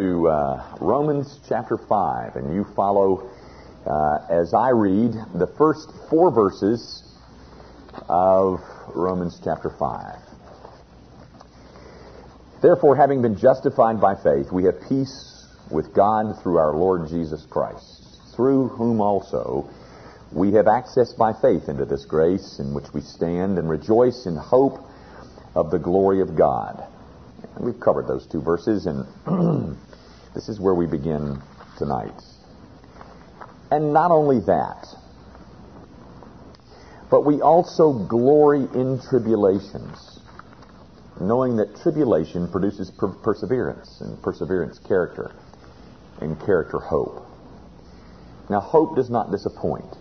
to uh, Romans chapter 5, and you follow uh, as I read the first four verses of Romans chapter 5. Therefore, having been justified by faith, we have peace with God through our Lord Jesus Christ, through whom also we have access by faith into this grace in which we stand and rejoice in hope of the glory of God. We've covered those two verses, and this is where we begin tonight. And not only that, but we also glory in tribulations, knowing that tribulation produces per- perseverance, and perseverance, character, and character, hope. Now, hope does not disappoint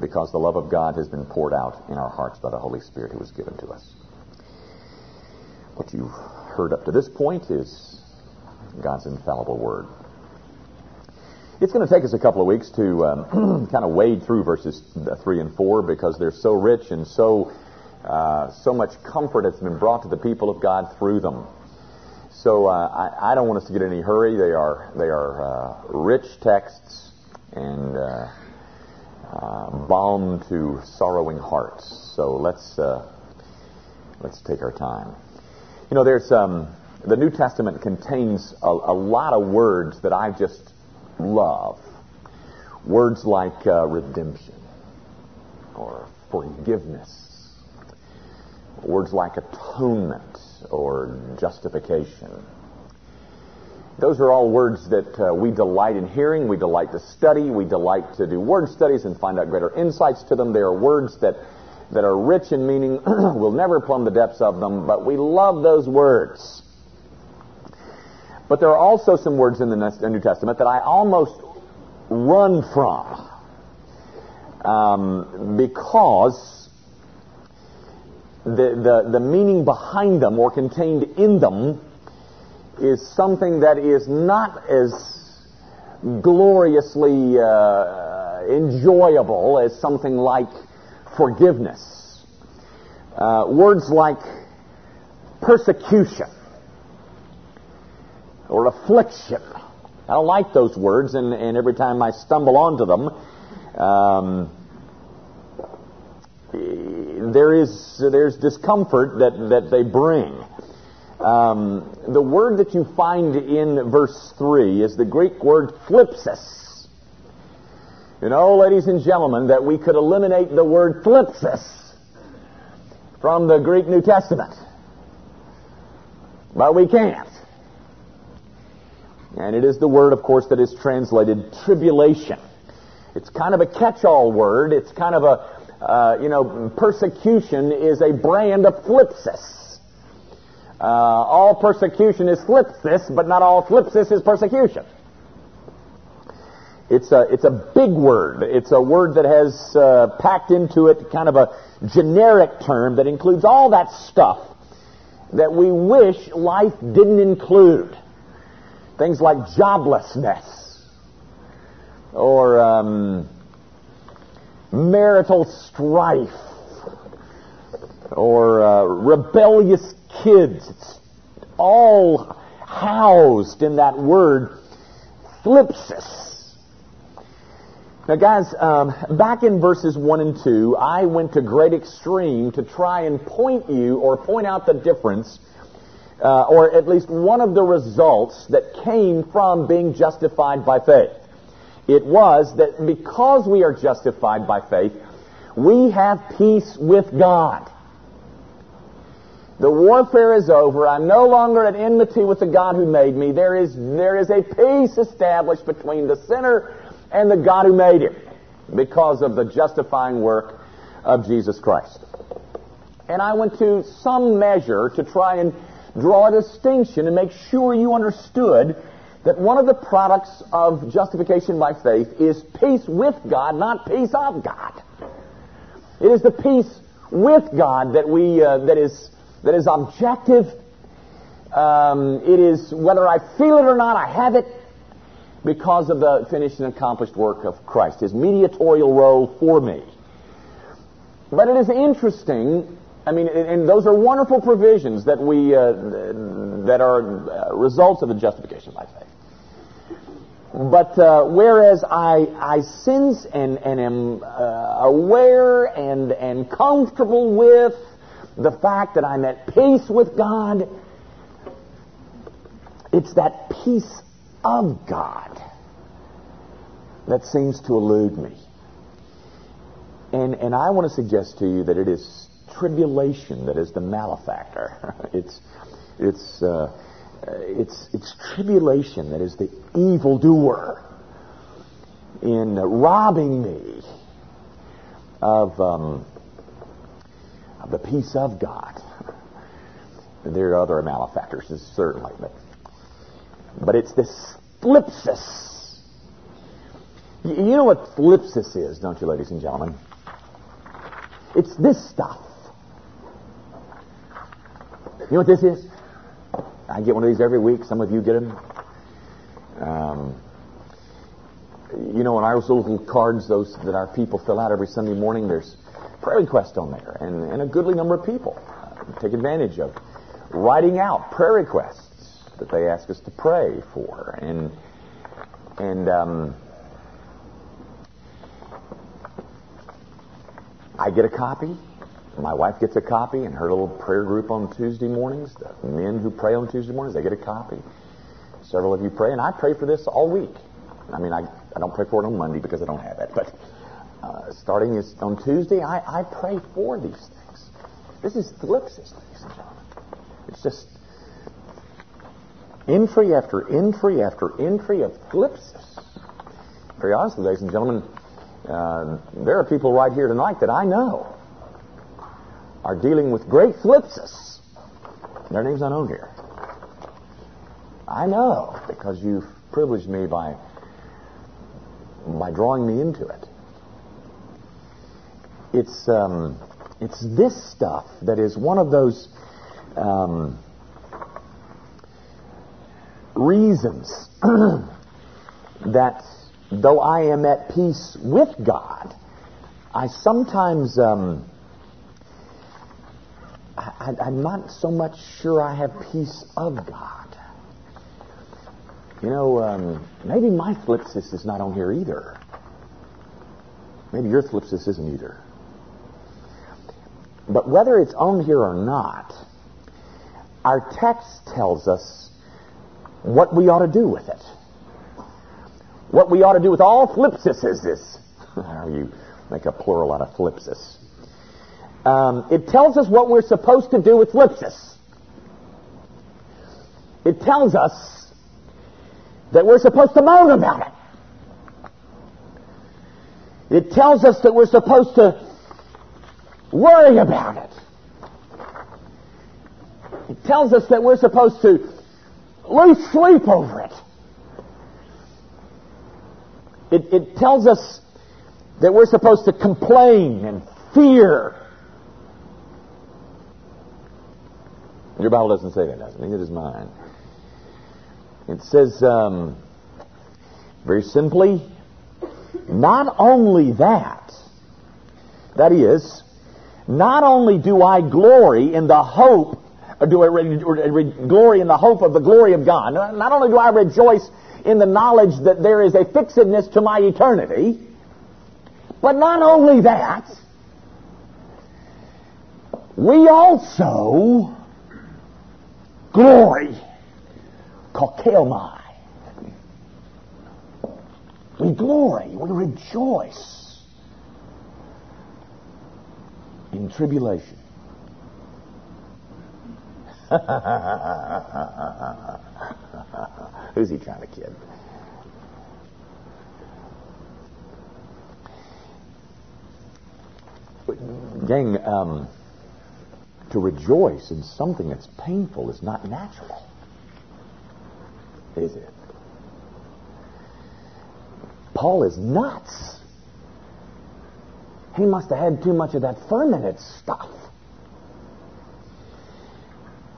because the love of God has been poured out in our hearts by the Holy Spirit who was given to us. What you've heard up to this point is God's infallible word. It's going to take us a couple of weeks to um, kind of wade through verses three and four because they're so rich and so uh, so much comfort has been brought to the people of God through them. So uh, I, I, don't want us to get in any hurry. They are they are uh, rich texts and uh, uh, balm to sorrowing hearts. So let's uh, let's take our time. You know, there's um, the New Testament contains a, a, lot of words that I just love. Words like uh, redemption or forgiveness. Words like atonement or justification. Those are all words that uh, we delight in hearing, we delight to study, we delight to do word studies and find out greater insights to them. They are words that that are rich in meaning. we'll never plumb the depths of them, but we love those words. But there are also some words in the New Testament that I almost run from um, because the, the, the meaning behind them or contained in them is something that is not as gloriously uh, enjoyable as something like forgiveness. Uh, words like persecution or affliction. I don't like those words, and, and every time I stumble onto them, um, there is there's discomfort that, that they bring. Um, the word that you find in verse 3 is the Greek word thlipsis. You know, ladies and gentlemen, that we could eliminate the word thlipsis from the Greek New Testament. But we can't. And it is the word, of course, that is translated tribulation. It's kind of a catch-all word. It's kind of a, uh, you know, persecution is a brand of thlipsis. Uh, all persecution is thlipsis, but not all thlipsis is persecution. It's a, it's a big word. It's a word that has uh, packed into it kind of a generic term that includes all that stuff that we wish life didn't include. Things like joblessness or um, marital strife or uh, rebellious kids. It's all housed in that word thlipsis. Now, guys, um, back in verses 1 and 2, I went to great extreme to try and point you or point out the difference, uh, or at least one of the results that came from being justified by faith. It was that because we are justified by faith, we have peace with God. The warfare is over. I'm no longer at enmity with the God who made me. There is, there is a peace established between the sinner and the God who made him because of the justifying work of Jesus Christ. And I went to some measure to try and draw a distinction and make sure you understood that one of the products of justification by faith is peace with God, not peace of God. It is the peace with God that we uh, that is that is objective. Um, it is whether I feel it or not, I have it because of the finished and accomplished work of Christ, his mediatorial role for me. But it is interesting I mean, and those are wonderful provisions that we uh, that are uh, results of the justification by faith. But uh, whereas I, I sense and, and am uh, aware and, and comfortable with the fact that I'm at peace with God, it's that peace of God that seems to elude me. And, and I want to suggest to you that it is tribulation that is the malefactor. it's, it's, uh, it's, it's tribulation that is the evildoer in robbing me of, um, of the peace of God. There are other malefactors, certainly, but, but it's this thlipsis. You know what thlipsis is, don't you, ladies and gentlemen? It's this stuff. You know what this is? I get one of these every week. Some of you get them. Um, you know, in our little cards, those that our people fill out every Sunday morning, there's prayer requests on there, and, and a goodly number of people uh, take advantage of writing out prayer requests that they ask us to pray for, and and um, I get a copy, my wife gets a copy in her little prayer group on Tuesday mornings. The men who pray on Tuesday mornings, they get a copy. Several of you pray, and I pray for this all week. I mean, I, I don't pray for it on Monday because I don't have it, but uh, starting on Tuesday, I, I pray for these things. This is thlipsis, ladies and gentlemen. It's just entry after entry after entry of thlipsis. Very honestly, ladies and gentlemen, uh, there are people right here tonight that I know are dealing with great thlipsis. Their name's unknown here. I know because you've privileged me by by drawing me into it. It's um, it's this stuff that is one of those um, reasons that though I am at peace with God, I sometimes um, I, am not so much sure I have peace of God. You know, um, maybe my thlipsis is not on here either. Maybe your thlipsis isn't either. But whether it's on here or not, our text tells us what we ought to do with it. What we ought to do with all thlipsises. How you make a plural out of thlipsis. Um, it tells us what we're supposed to do with thlipsis. It tells us that we're supposed to moan about it. It tells us that we're supposed to worry about it. It tells us that we're supposed to lose sleep over it. It, it tells us that we're supposed to complain and fear Your Bible doesn't say that, does it? Neither does mine. It says, um, very simply, not only that, that is, not only do I glory in the hope, or do I re- re- glory in the hope of the glory of God, not only do I rejoice in the knowledge that there is a fixedness to my eternity, but not only that, we also glory kokelmai. We glory, we rejoice in tribulation. Who's he trying to kid? Gang, um, to rejoice in something that's painful is not natural. Is it? Paul is nuts. He must have had too much of that fermented stuff.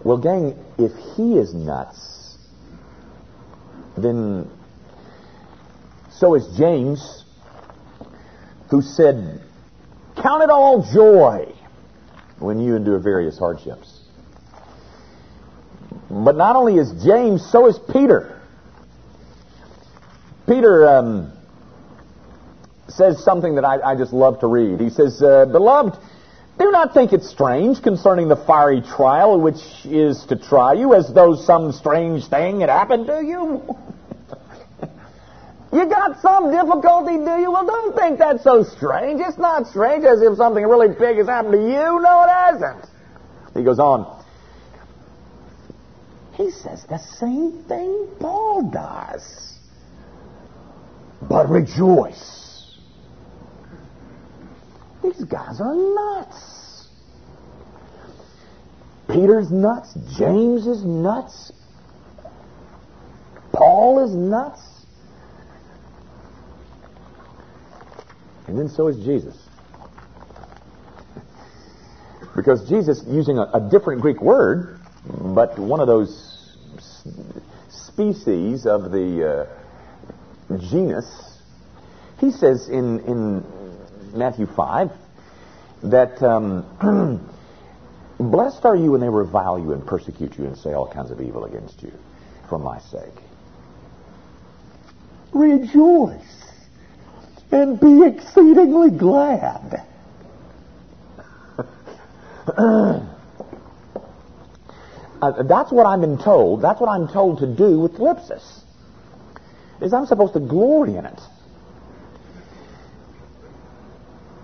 Well, gang, if he is nuts, then so is James, who said, Count it all joy when you endure various hardships. But not only is James, so is Peter. Peter um, says something that I, I, just love to read. He says, uh, Beloved, do not think it strange concerning the fiery trial which is to try you, as though some strange thing had happened to you. You got some difficulty, do you? Well, don't think that's so strange. It's not strange as if something really big has happened to you. No, it hasn't. He goes on. He says the same thing Paul does. But rejoice. These guys are nuts. Peter's nuts. James is nuts. Paul is nuts. And then so is Jesus. Because Jesus, using a, a different Greek word, but one of those species of the uh, genus, he says in, in Matthew 5 that um, blessed are you when they revile you and persecute you and say all kinds of evil against you for my sake. Rejoice and be exceedingly glad. Uh, that's what I've been told. That's what I'm told to do with thlipsis. Is I'm supposed to glory in it.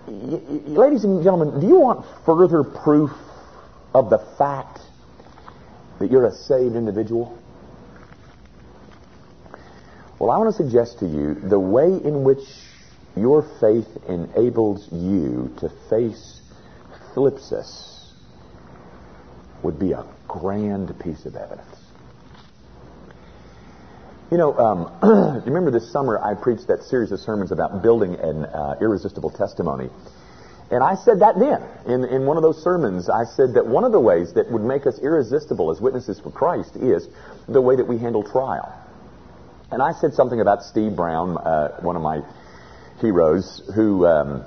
Y- y- ladies and gentlemen, do you want further proof of the fact that you're a saved individual? Well, I want to suggest to you the way in which your faith enables you to face thlipsis would be a grand piece of evidence. You know, um, you remember this summer I preached that series of sermons about building an uh, irresistible testimony. And I said that then, in, in one of those sermons, I said that one of the ways that would make us irresistible as witnesses for Christ is the way that we handle trial. And I said something about Steve Brown, uh, one of my heroes, who um,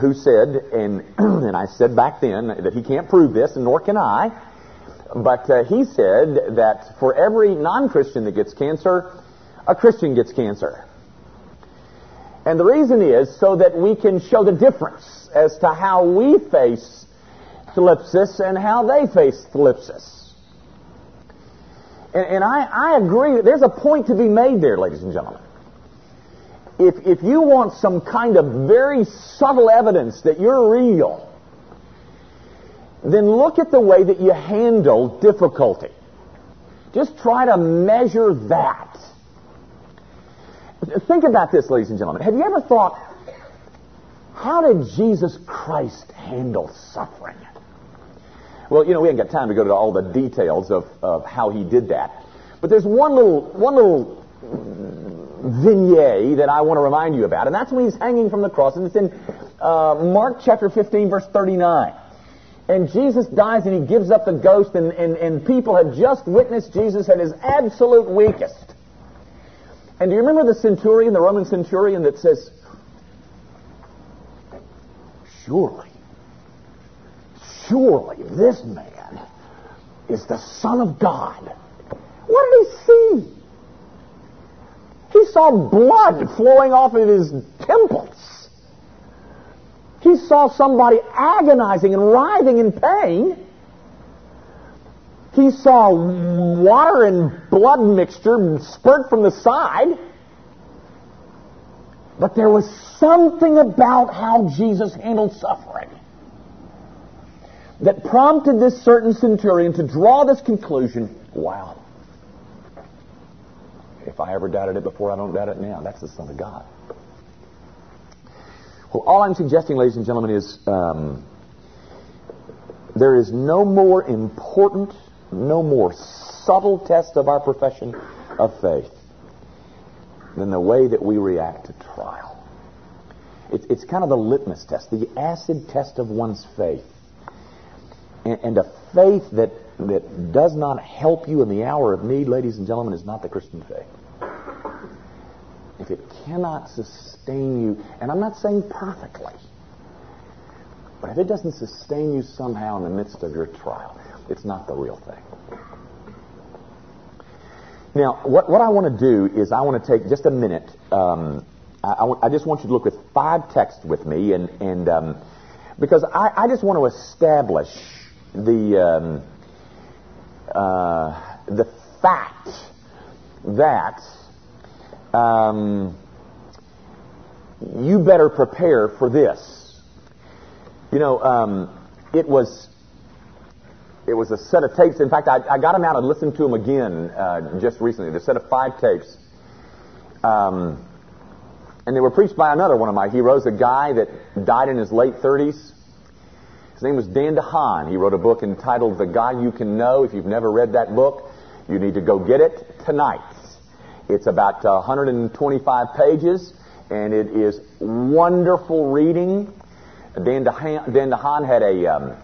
who said, and and I said back then that he can't prove this, and nor can I, but uh, he said that for every non-Christian that gets cancer, a Christian gets cancer. And the reason is so that we can show the difference as to how we face thlipsis and how they face thlipsis. And, and I, I agree. There's a point to be made there, ladies and gentlemen. If, if you want some kind of very subtle evidence that you're real, then look at the way that you handle difficulty. Just try to measure that. Think about this, ladies and gentlemen. Have you ever thought, how did Jesus Christ handle suffering? Well, you know, we haven't got time to go to all the details of, of how he did that. But there's one little, one little vignette that I want to remind you about, and that's when he's hanging from the cross, and it's in uh, Mark chapter 15, verse 39 and Jesus dies and he gives up the ghost, and, and, and people have just witnessed Jesus at his absolute weakest. And do you remember the centurion, the Roman centurion, that says, Surely, surely this man is the Son of God. What did he see? He saw blood flowing off of his temples. He saw somebody agonizing and writhing in pain. He saw water and blood mixture spurt from the side. But there was something about how Jesus handled suffering that prompted this certain centurion to draw this conclusion wow, if I ever doubted it before, I don't doubt it now. That's the Son of God. Well, all I'm suggesting, ladies and gentlemen, is um, there is no more important, no more subtle test of our profession of faith than the way that we react to trial. It's, it's kind of the litmus test, the acid test of one's faith. And, and a faith that, that does not help you in the hour of need, ladies and gentlemen, is not the Christian faith if it cannot sustain you, and I'm not saying perfectly, But if it doesn't sustain you somehow in the midst of your trial, it's not the real thing. Now, what, what I want to do is I want to take just a minute. Um, I, I, just want you to look at five texts with me, and, and um, because I, I, just want to establish the um, uh, the fact that um, you better prepare for this. You know, um, it was it was a set of tapes. In fact, I, I got them out and listened to them again uh, just recently. The set of five tapes. Um, and they were preached by another one of my heroes, a guy that died in his late 30s. His name was Dan DeHaan. He wrote a book entitled The God You Can Know. If you've never read that book, you need to go get it tonight. It's about uh, 125 pages, and it is wonderful reading. Dan DeHaan, Dan DeHaan had a um,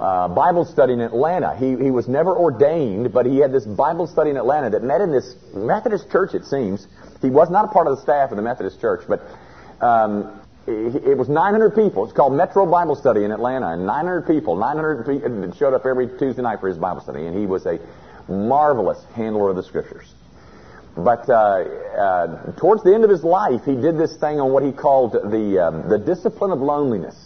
uh, Bible study in Atlanta. He, he was never ordained, but he had this Bible study in Atlanta that met in this Methodist church, it seems. He was not a part of the staff of the Methodist church, but um, it, it was 900 people. It's called Metro Bible Study in Atlanta, and 900 people, 900 people showed up every Tuesday night for his Bible study, and he was a marvelous handler of the Scriptures. But uh, uh, towards the end of his life, he did this thing on what he called the um, the discipline of loneliness.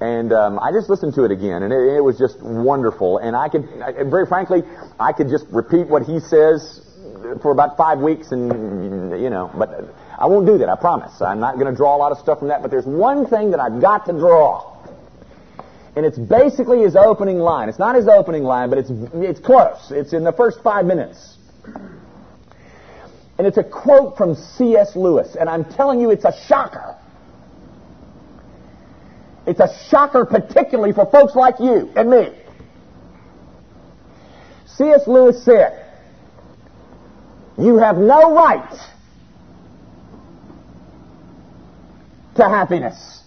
And um, I just listened to it again, and it, it was just wonderful. And I could, I, very frankly, I could just repeat what he says for about five weeks, and you know, but I won't do that. I promise. I'm not going to draw a lot of stuff from that. But there's one thing that I've got to draw, and it's basically his opening line. It's not his opening line, but it's it's close. It's in the first five minutes. And it's a quote from C.S. Lewis, and I'm telling you, it's a shocker. It's a shocker, particularly for folks like you and me. C.S. Lewis said, You have no right to happiness.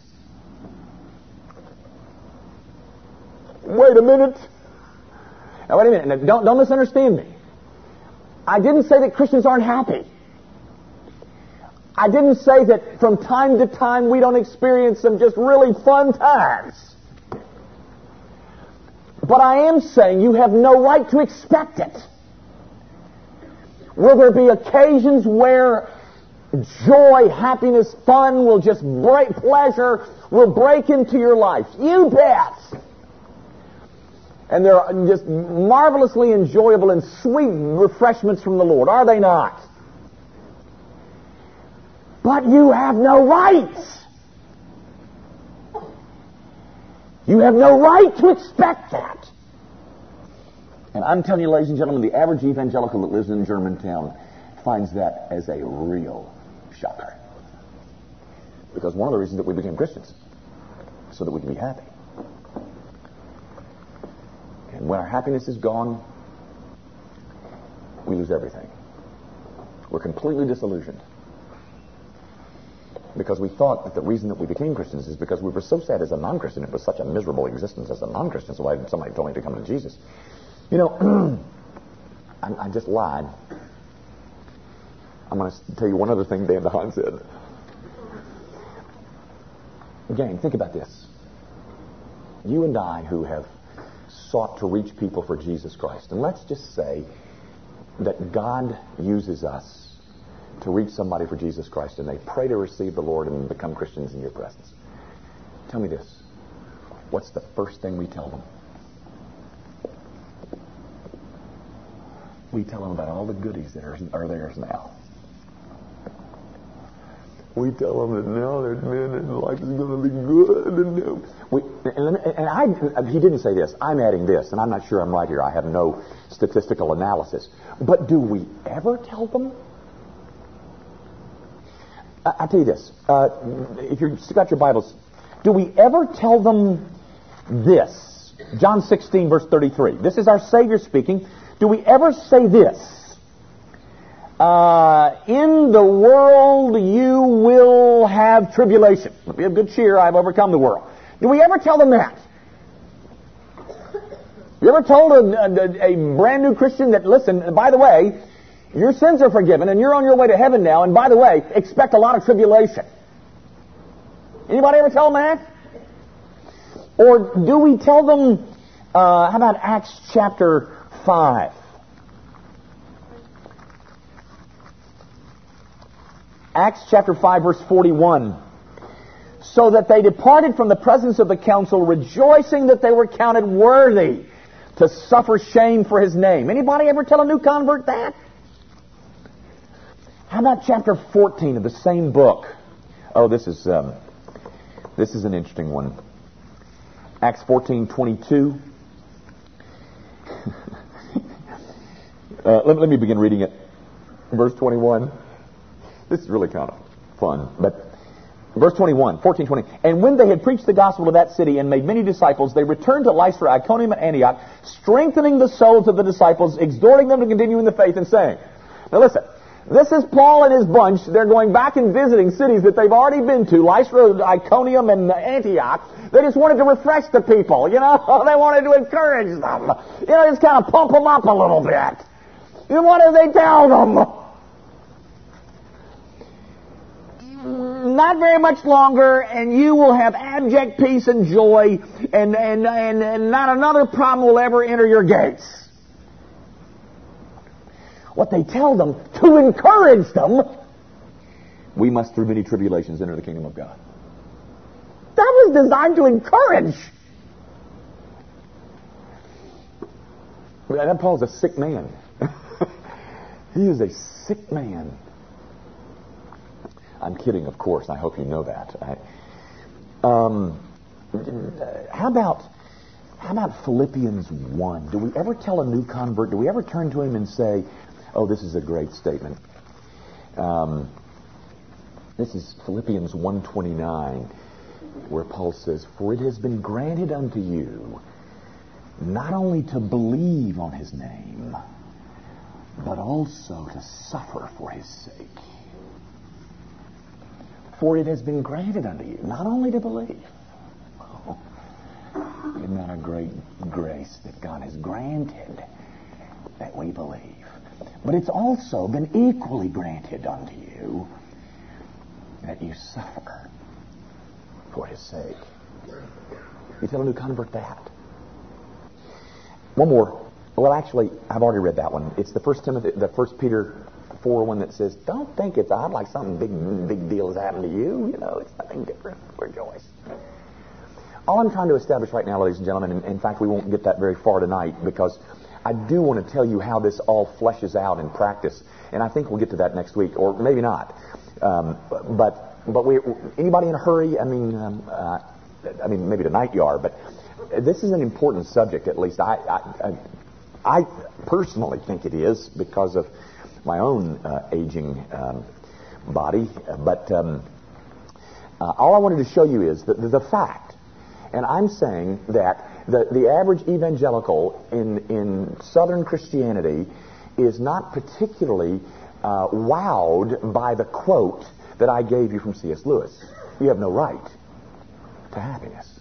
Wait a minute. Now, wait a minute. Now, don't, don't misunderstand me. I didn't say that Christians aren't happy. I didn't say that from time to time we don't experience some just really fun times. But I am saying you have no right to expect it. Will there be occasions where joy, happiness, fun will just break, pleasure will break into your life? You bet. And they're just marvelously enjoyable and sweet refreshments from the Lord, are they not? But you have no rights. You have no right to expect that. And I'm telling you, ladies and gentlemen, the average evangelical that lives in Germantown finds that as a real shocker. Because one of the reasons that we became Christians, so that we can be happy. And when our happiness is gone, we lose everything. We're completely disillusioned because we thought that the reason that we became Christians is because we were so sad as a non-Christian. It was such a miserable existence as a non-Christian. So why did somebody told me to come to Jesus? You know, I, I, just lied. I'm going to tell you one other thing Dan DeHaan said. Gang, think about this. You and I who have sought to reach people for Jesus Christ, and let's just say that God uses us to reach somebody for Jesus Christ and they pray to receive the Lord and become Christians in your presence. Tell me this. What's the first thing we tell them? We tell them about all the goodies that are, are theirs now. We tell them that now they're men and life is going to be good. And, we, and, and I, he didn't say this. I'm adding this, and I'm not sure I'm right here. I have no statistical analysis. But do we ever tell them I, tell you this. Uh, if you've got your Bibles, do we ever tell them this? John 16, verse 33. This is our Savior speaking. Do we ever say this? Uh, in the world you will have tribulation. Be of good cheer, I've overcome the world. Do we ever tell them that? You ever told a, a, a brand new Christian that, listen, by the way, your sins are forgiven and you're on your way to heaven now. And by the way, expect a lot of tribulation. Anybody ever tell them that? Or do we tell them, uh, how about Acts chapter 5? Acts chapter 5 verse 41. So that they departed from the presence of the council rejoicing that they were counted worthy to suffer shame for his name. Anybody ever tell a new convert that? How about chapter 14 of the same book? Oh, this is um, this is an interesting one. Acts 14:22. uh, let, let me begin reading it. Verse 21. This is really kind of fun, but Verse 21, 14, 20. And when they had preached the gospel to that city and made many disciples, they returned to Lystra, Iconium, and Antioch, strengthening the souls of the disciples, exhorting them to continue in the faith, and saying, Now listen, this is Paul and his bunch. They're going back and visiting cities that they've already been to, Lystra, Iconium, and Antioch. They just wanted to refresh the people, you know? they wanted to encourage them. You know, just kind of pump them up a little bit. And what do they tell them? Not very much longer, and you will have abject peace and joy, and, and, and, and not another problem will ever enter your gates. What they tell them to encourage them, we must through many tribulations enter the kingdom of God. That was designed to encourage. That Paul's a sick man. he is a sick man. I'm kidding, of course. I hope you know that. I, um, how about how about Philippians one? Do we ever tell a new convert? Do we ever turn to him and say, "Oh, this is a great statement"? Um, this is Philippians 1:29, where Paul says, "For it has been granted unto you not only to believe on His name, but also to suffer for His sake." For it has been granted unto you, not only to believe. Oh, isn't that a great grace that God has granted that we believe? But it's also been equally granted unto you that you suffer for his sake. You tell a new convert that. One more. Well, actually, I've already read that one. It's the first Timothy, the first Peter 4 one that says, Don't think it's odd like something big big deal has happened to you. You know, it's nothing different. Rejoice. All I'm trying to establish right now, ladies and gentlemen, and in fact, we won't get that very far tonight because I do want to tell you how this all fleshes out in practice. And I think we'll get to that next week, or maybe not. Um, but but we, anybody in a hurry? I mean, um, uh, I mean, maybe tonight you are, but this is an important subject. At least I, I, I, I personally think it is because of my own uh, aging um, body. But um, uh, all I wanted to show you is the, the fact, and I'm saying that the, the average evangelical in, in Southern Christianity is not particularly uh, wowed by the quote that I gave you from C.S. Lewis. You have no right to happiness.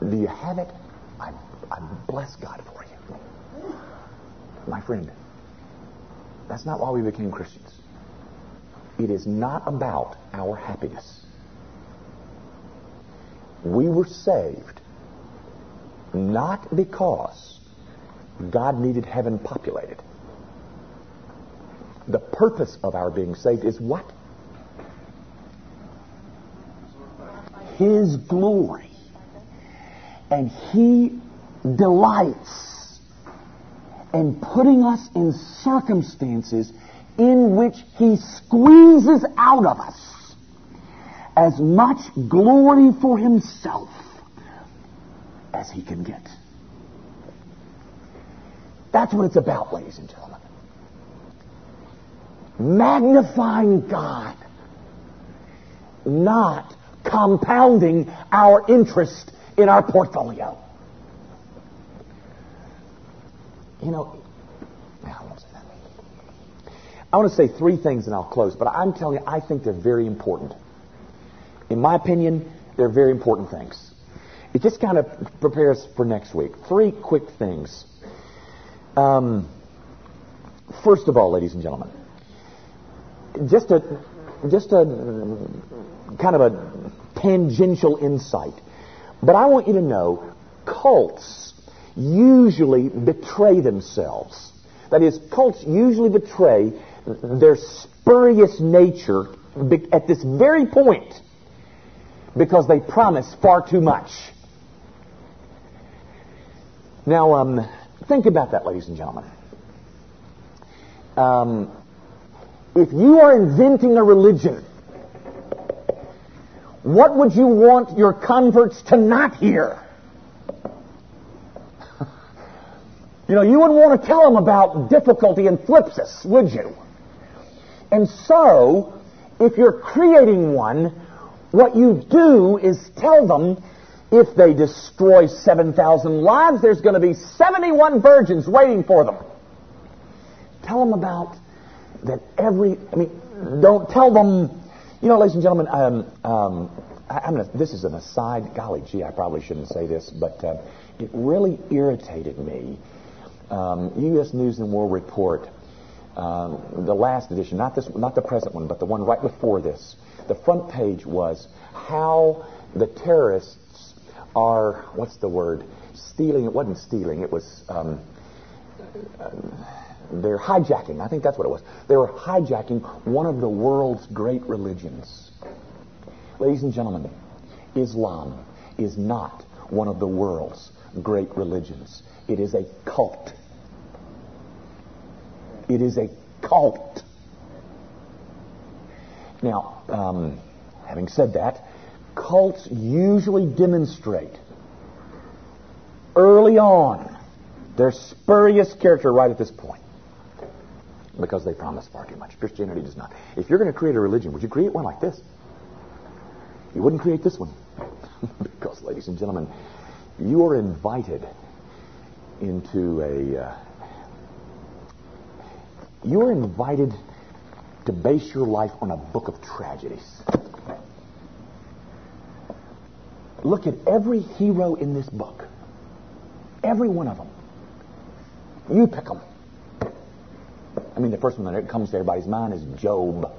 Do you have it? I, I bless God for you. My friend, that's not why we became Christians. It is not about our happiness. We were saved not because God needed heaven populated. The purpose of our being saved is what? His glory. And He delights and putting us in circumstances in which He squeezes out of us as much glory for Himself as He can get. That's what it's about, ladies and gentlemen. Magnifying God, not compounding our interest in our portfolio. You know, I won't say that. I want to say three things and I'll close, but I'm telling you, I think they're very important. In my opinion, they're very important things. It just kind of prepares for next week. Three quick things. Um, first of all, ladies and gentlemen, just to just a kind of a tangential insight. But I want you to know cults usually betray themselves. That is, cults usually betray their spurious nature at this very point because they promise far too much. Now, um, think about that, ladies and gentlemen. Um, if you are inventing a religion, what would you want your converts to not hear? You know, you wouldn't want to tell them about difficulty and thlipsis, would you? And so, if you're creating one, what you do is tell them if they destroy 7,000 lives, there's going to be 71 virgins waiting for them. Tell them about that every, I mean, don't tell them, you know, ladies and gentlemen, um, um, I, am gonna, this is an aside. Golly gee, I probably shouldn't say this, but uh, it really irritated me. Um, U.S. News and World Report um, the last edition, not this, not the present one, but the one right before this. The front page was how the terrorists are, what's the word? Stealing. It wasn't stealing. It was. Um, uh, they're hijacking. I think that's what it was. They were hijacking one of the world's great religions. Ladies and gentlemen, Islam is not one of the world's great religions. It is a cult. It is a cult. Now, um, having said that, cults usually demonstrate early on their spurious character right at this point because they promise far too much. Christianity does not. If you're going to create a religion, would you create one like this? You wouldn't create this one. because, ladies and gentlemen, you are invited into a uh, you're invited to base your life on a book of tragedies. Look at every hero in this book. Every one of them. You pick them. I mean, the first one that comes to everybody's mind is Job.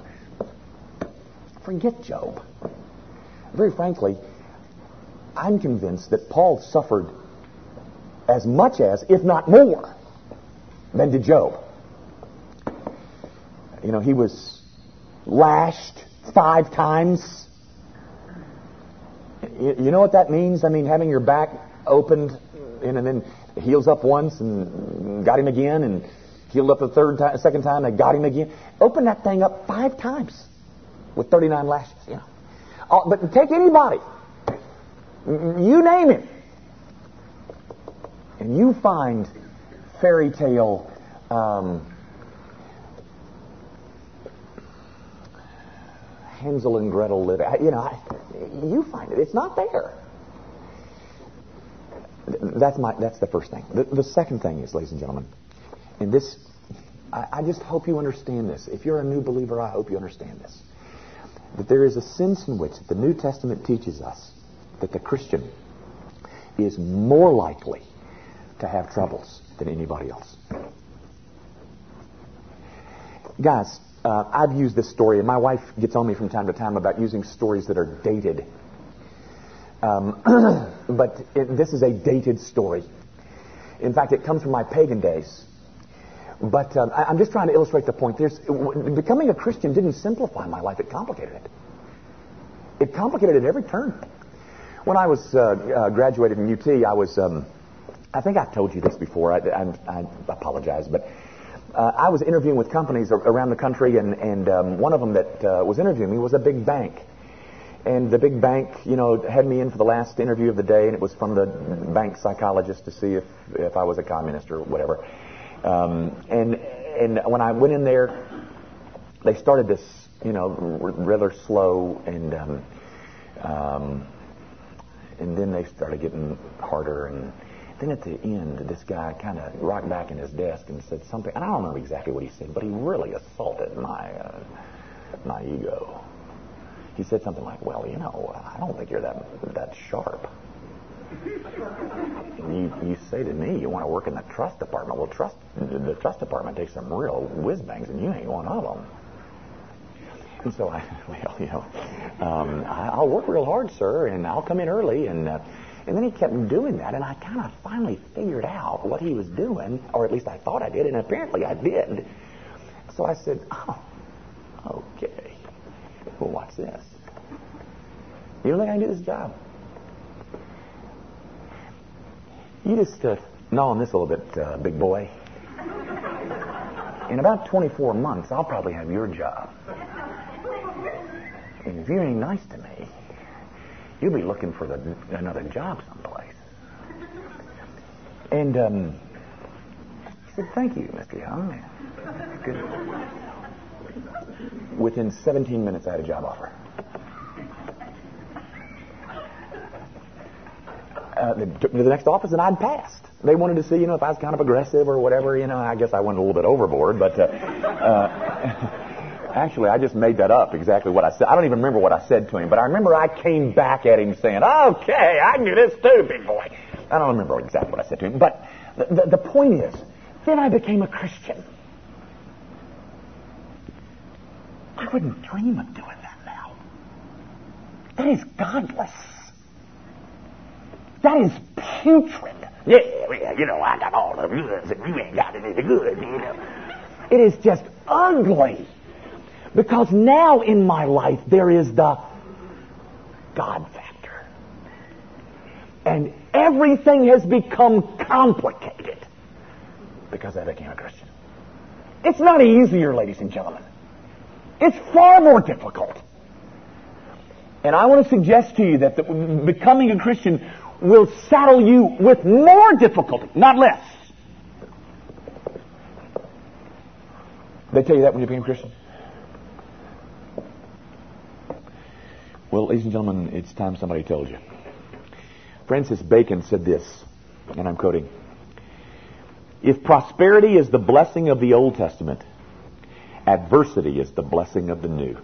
Forget Job. Very frankly, I'm convinced that Paul suffered as much as, if not more, than did Job. You know, he was lashed five times. You know what that means? I mean, having your back opened and then heals up once and got him again and healed up the third time, second time, they got him again. Open that thing up five times with 39 lashes, you know. Uh, but take anybody, you name him, and you find fairy tale um, Hansel and Gretel live. You know, you find it. It's not there. That's my. That's the first thing. The, the second thing is, ladies and gentlemen, and this, I, I just hope you understand this. If you're a new believer, I hope you understand this. That there is a sense in which the New Testament teaches us that the Christian is more likely to have troubles than anybody else. Guys, uh, I've used this story, and my wife gets on me from time to time about using stories that are dated. Um, but it, this is a dated story. In fact, it comes from my pagan days. But um, I, am just trying to illustrate the point. There's, becoming a Christian didn't simplify my life; it complicated it. It complicated it every turn. When I was uh, uh, graduated in UT, I was. Um, I think I've told you this before. I, I, I apologize, but uh, I was interviewing with companies around the country, and, and um, one of them that uh, was interviewing me was a big bank. And the big bank, you know, had me in for the last interview of the day, and it was from the bank psychologist to see if, if I was a communist or whatever. Um, and and when I went in there, they started this, you know, rather slow, and um, um, and then they started getting harder and then at the end, this guy kind of rocked back in his desk and said something. And I don't remember exactly what he said, but he really assaulted my uh, my ego. He said something like, "Well, you know, I don't think you're that that sharp." you you say to me you want to work in the trust department. Well, trust the trust department takes some real whiz bangs, and you ain't one of them. And so I, well, you know, um, I'll work real hard, sir, and I'll come in early. And, uh, and then he kept doing that, and I kind of finally figured out what he was doing, or at least I thought I did, and apparently I did. So I said, oh, okay. Well, watch this. You don't think I can do this job? You just uh, gnaw on this a little bit, uh, big boy. In about 24 months, I'll probably have your job. And if you ain't nice to me, you'll be looking for the, another job someplace. And um, he said, Thank you, Mr. Young. Good. Within 17 minutes, I had a job offer. Uh, they took me to the next office, and I'd passed. They wanted to see, you know, if I was kind of aggressive or whatever. You know, I guess I went a little bit overboard, but uh, uh, actually, I just made that up. Exactly what I said. I don't even remember what I said to him, but I remember I came back at him saying, "Okay, I can do this too, big boy." I don't remember exactly what I said to him, but the, the, the point is, then I became a Christian. I wouldn't dream of doing that now. That is godless. That is putrid. Yeah, well, you know, I got all the goods and you ain't got any of the goods, you know. It is just ugly. Because now in my life there is the God factor. And everything has become complicated because I became a Christian. It's not easier, ladies and gentlemen. It's far more difficult. And I want to suggest to you that the, becoming a Christian will saddle you with more difficulty, not less. They tell you that when you became a Christian? Well, ladies and gentlemen, it's time somebody told you. Francis Bacon said this, and I'm quoting If prosperity is the blessing of the Old Testament, adversity is the blessing of the New.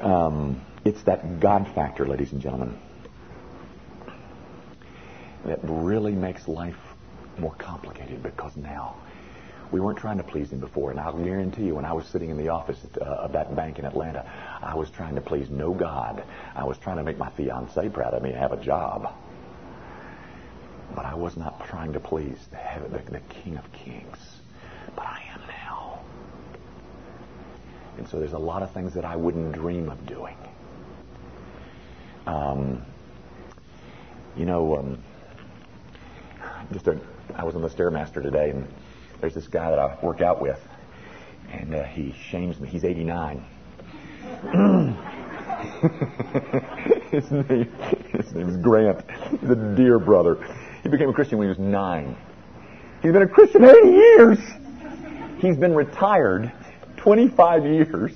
Um, it's that God factor, ladies and gentlemen, that really makes life more complicated because now we weren't trying to please him before. And I'll guarantee you, when I was sitting in the office uh, of that bank in Atlanta, I was trying to please no God. I was trying to make my fiance proud of me and have a job. But I was not trying to please the, the, the King of Kings. But I am now. And so there's a lot of things that I wouldn't dream of doing. Um, you know, um, just a, I was on the Stairmaster today, and there's this guy that I work out with, and uh, he shames me. He's 89. his name, his name is Grant. He's a dear brother. He became a Christian when he was nine. He's been a Christian 80 years. He's been retired 25 years.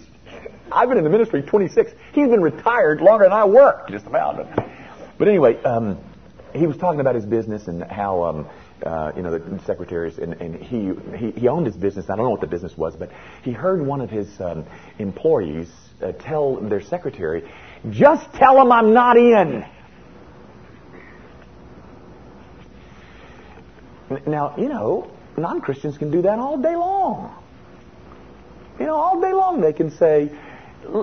I've been in the ministry 26. He's been retired longer than I worked, just about. But anyway, um, he was talking about his business and how, um, uh, you know, the secretaries, and, and he, he, he owned his business. I don't know what the business was, but he heard one of his um, employees uh, tell their secretary, just tell him I'm not in. Now, you know, non Christians can do that all day long. You know, all day long they can say,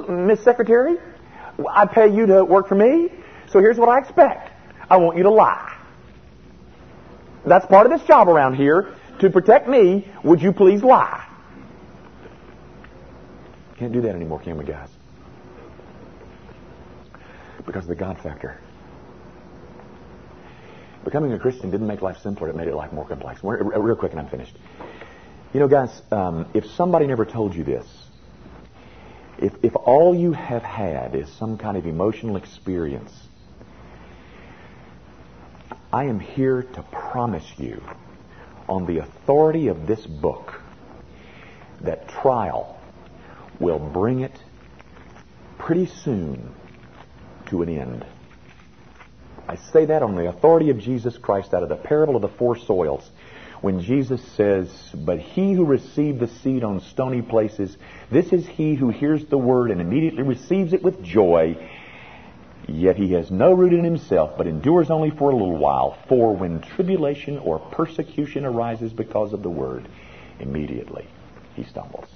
Miss Secretary, I pay you to work for me, so here's what I expect. I want you to lie. That's part of this job around here. To protect me, would you please lie? Can't do that anymore, can we, guys? Because of the God factor. Becoming a Christian didn't make life simpler, it made it life more complex. Real quick, and I'm finished. You know, guys, um, if somebody never told you this, if, if all you have had is some kind of emotional experience, I am here to promise you, on the authority of this book, that trial will bring it pretty soon to an end. I say that on the authority of Jesus Christ out of the parable of the four soils when Jesus says, But he who received the seed on stony places, this is he who hears the word and immediately receives it with joy, yet he has no root in himself, but endures only for a little while. For when tribulation or persecution arises because of the word, immediately he stumbles.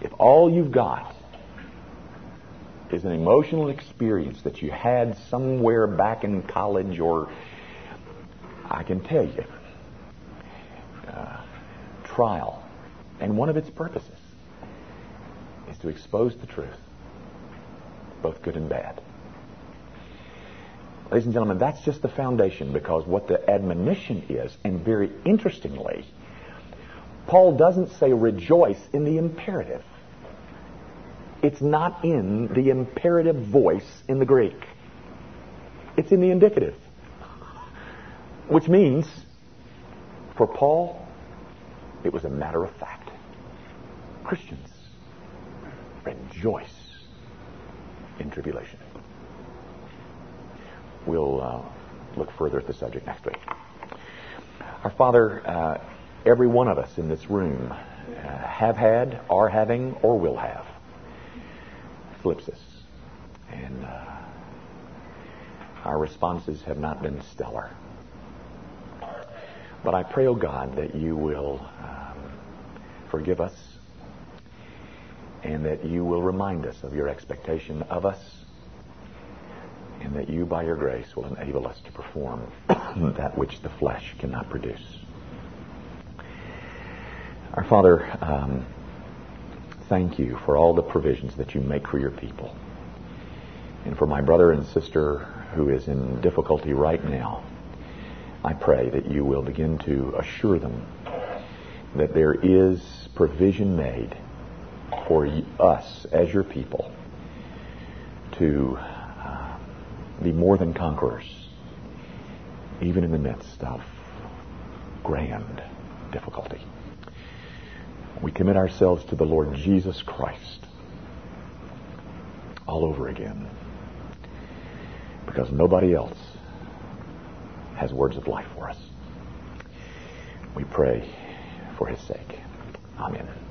If all you've got is an emotional experience that you had somewhere back in college or I can tell you, uh, trial, and one of its purposes is to expose the truth, both good and bad. Ladies and gentlemen, that's just the foundation because what the admonition is, and very interestingly, Paul doesn't say rejoice in the imperative. It's not in the imperative voice in the Greek. It's in the indicative. Which means, for Paul, it was a matter of fact. Christians, rejoice in tribulation. We'll uh, look further at the subject next week. Our Father, uh, every one of us in this room uh, have had, are having, or will have thlipsis. And uh, our responses have not been stellar. But I pray, O oh God, that you will um, forgive us and that you will remind us of your expectation of us and that you, by your grace, will enable us to perform that which the flesh cannot produce. Our Father, um, thank you for all the provisions that you make for your people. And for my brother and sister who is in difficulty right now, I pray that you will begin to assure them that there is provision made for us as your people to uh, be more than conquerors, even in the midst of grand difficulty. We commit ourselves to the Lord Jesus Christ all over again because nobody else has words of life for us. We pray for his sake. Amen.